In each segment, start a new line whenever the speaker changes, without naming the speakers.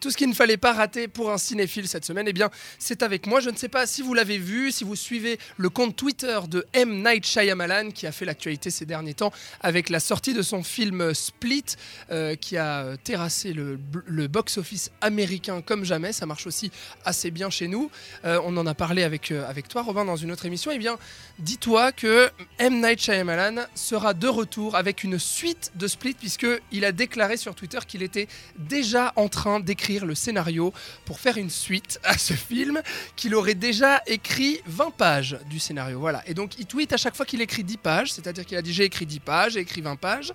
tout ce qu'il ne fallait pas rater pour un cinéphile cette semaine, eh bien, c'est avec moi. Je ne sais pas si vous l'avez vu, si vous suivez le compte Twitter de M. Night Shyamalan, qui a fait l'actualité ces derniers temps avec la sortie de son film Split, euh, qui a terrassé le, box-office américain comme jamais. Ça marche aussi assez bien chez nous. Euh, on en a parlé avec, euh, avec toi, Robin, dans une autre émission. Eh bien, dis-toi que M. Night Shyamalan sera de retour avec une suite de Split, puisqu'il a déclaré sur Twitter qu'il était déjà en train d'écrire le scénario pour faire une suite à ce film, qu'il aurait déjà écrit 20 pages du scénario. Voilà. Et donc, il tweet à chaque fois qu'il écrit 10 pages, c'est-à-dire qu'il a dit j'ai écrit 10 pages, j'ai écrit 20 pages.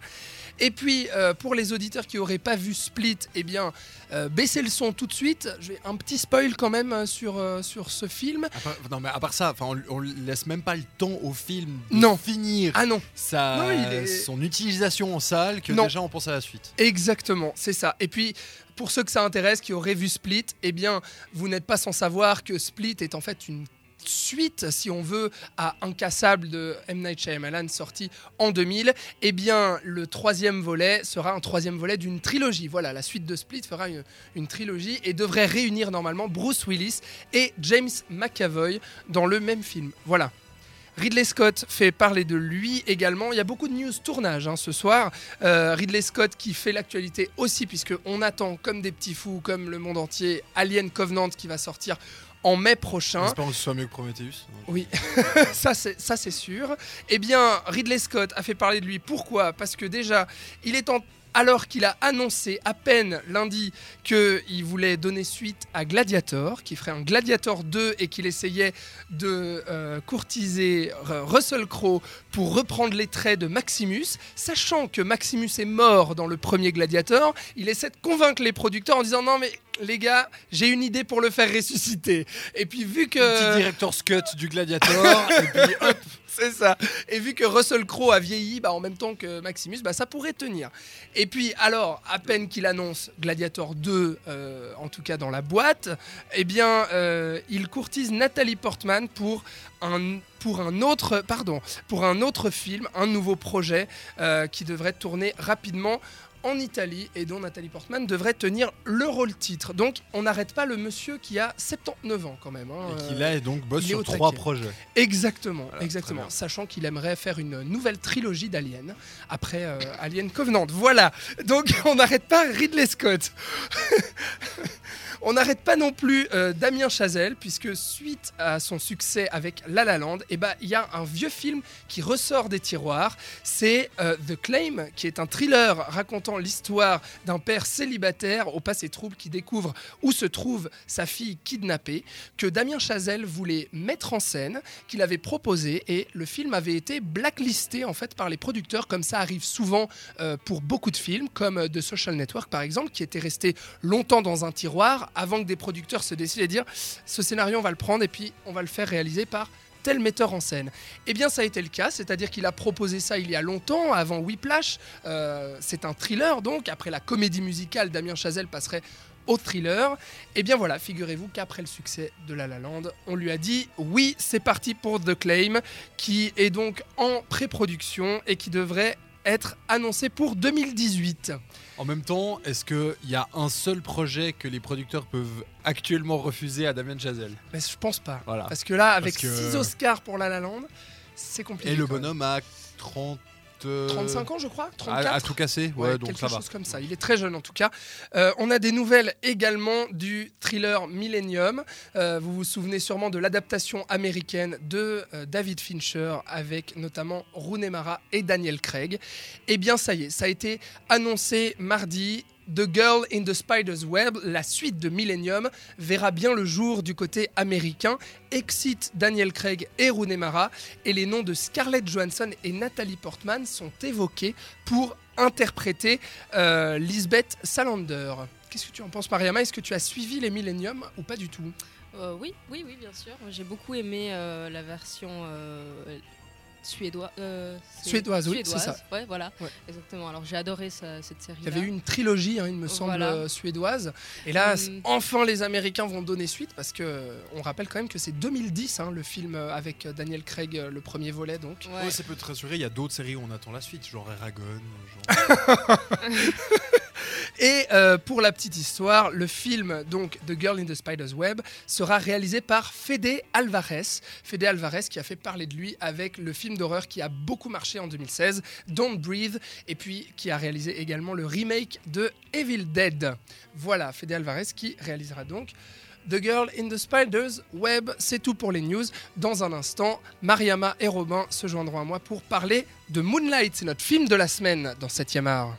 Et puis, euh, pour les auditeurs qui n'auraient pas vu Split, eh bien, euh, baissez le son tout de suite. Je vais un petit spoil quand même euh, sur, euh, sur ce film.
À part- non, mais à part ça, on, on laisse même pas le temps au film de
Non.
finir
Ah non,
sa,
Non, il est-
son utilisation en salle que
Non.
déjà on pense à la suite.
exactement, c'est ça. Et puis, pour ceux que ça intéresse, qui auraient vu Split, eh bien, vous n'êtes pas sans savoir que Split est en fait une suite, si on veut, à Incassable de M. Night Shyamalan sorti en 2000, eh bien le troisième volet sera un troisième volet d'une trilogie. Voilà, la suite de Split fera une, une trilogie et devrait réunir normalement Bruce Willis et James McAvoy dans le même film. Voilà. Ridley Scott fait parler de lui également. Il y a beaucoup de news tournage hein, ce soir. Euh, Ridley Scott qui fait l'actualité aussi, puisqu'on attend comme des petits fous, comme le monde entier, Alien Covenant qui va sortir en mai prochain.
Espérons que ce soit mieux que Prometheus.
Oui, ça c'est sûr. Eh bien, Ridley Scott a fait parler de lui. Pourquoi? Parce que déjà, il est en alors qu'il a annoncé à peine lundi qu'il voulait donner suite à Gladiator, qui ferait un Gladiator 2 et qu'il essayait de euh, courtiser euh, Russell Crowe pour reprendre les traits de Maximus, sachant que Maximus est mort dans le premier Gladiator, il essaie de convaincre les producteurs en disant non mais les gars, j'ai une idée pour le faire ressusciter. Et puis vu que
Petit director's cut du Gladiator. et puis hop,
c'est ça. Et vu que Russell Crowe a vieilli bah, en même temps que Maximus, bah, ça pourrait tenir. Et puis, alors, à peine qu'il annonce Gladiator 2, euh, en tout cas dans la boîte, eh bien, euh, il courtise Nathalie Portman pour un, autre film, un nouveau projet euh, qui devrait tourner rapidement en Italie et dont Nathalie Portman devrait tenir le rôle titre. Donc on n'arrête pas le monsieur qui a 79 ans quand même. hein,
et qui là et donc bosse
est
sur trois projets.
Exactement,
Voilà,
exactement. Sachant qu'il aimerait faire une nouvelle trilogie d'Alien après euh, Alien Covenant. Voilà. Donc on n'arrête pas Ridley Scott. On n'arrête pas non plus euh, Damien Chazelle, puisque suite à son succès avec La La Land, eh ben, il y a un vieux film qui ressort des tiroirs. C'est euh, The Claim, qui est un thriller racontant l'histoire d'un père célibataire au passé trouble qui découvre où se trouve sa fille kidnappée, que Damien Chazelle voulait mettre en scène, qu'il avait proposé, et le film avait été blacklisté en fait par les producteurs, comme ça arrive souvent euh, pour beaucoup de films, comme The Social Network par exemple, qui était resté longtemps dans un tiroir avant que des producteurs se décident à dire ce scénario on va le prendre et puis on va le faire réaliser par tel metteur en scène. Eh bien, ça a été le cas, c'est-à-dire qu'il a proposé ça il y a longtemps, avant Whiplash. Euh, c'est un thriller, donc après la comédie musicale, Damien Chazelle passerait au thriller. Et bien voilà, figurez-vous qu'après le succès de La La Land, on lui a dit oui, c'est parti pour The Claim, qui est donc en pré-production et qui devrait être annoncé pour 2018.
En même temps, est-ce qu'il y a un seul projet que les producteurs peuvent actuellement refuser à Damien Chazelle?
Mais je pense pas.
Voilà.
Parce que là, avec
Parce que-
6 Oscars pour La La Land, c'est compliqué.
Et le bonhomme a 30. Euh,
35 ans, je crois
à,
34
à tout casser Ouais,
Ouais,
donc
quelque
ça va.
chose comme ça. Il est très jeune en tout cas. Euh, on a des nouvelles également du thriller Millennium. Euh, vous vous souvenez sûrement de l'adaptation américaine de euh, David Fincher avec notamment Rooney Mara et Daniel Craig. Eh bien, ça y est, ça a été annoncé mardi. The Girl in the Spider's Web, la suite de Millennium, verra bien le jour du côté américain, excite Daniel Craig et Rooney Mara, et les noms de Scarlett Johansson et Nathalie Portman sont évoqués pour interpréter euh, Lisbeth Salander. Qu'est-ce que tu en penses, Mariama? Est-ce que tu as suivi les Millennium ou pas du tout?
Euh, oui, oui, oui, bien sûr. J'ai beaucoup aimé euh, la version euh, suédoise. euh,
Suédoise, oui, c'est ça.
Ouais, voilà,
Ouais.
exactement. Alors j'ai adoré ça- cette série.
Il y avait eu une trilogie, hein, il me semble,
Voilà.
euh, suédoise. Et là,
Euh,
enfin, les Américains vont donner suite parce que euh, on rappelle quand même que c'est 2010, hein, le film avec Daniel Craig, le premier volet, donc.
Ouais.
Ouais, ça peut te rassurer, il y a d'autres séries où on attend la suite, genre Eragon. Genre...
Et euh, pour la petite histoire, le film donc The Girl in the Spider's Web sera réalisé par Fede Alvarez. Fede Alvarez qui a fait parler de lui avec le film d'horreur qui a beaucoup marché en 2016, Don't Breathe, et puis qui a réalisé également le remake de Evil Dead. Voilà, Fede Alvarez qui réalisera donc The Girl in the Spider's Web. C'est tout pour les news. Dans un instant, Mariama et Robin se joindront à moi pour parler de Moonlight. C'est notre film de la semaine dans 7e art.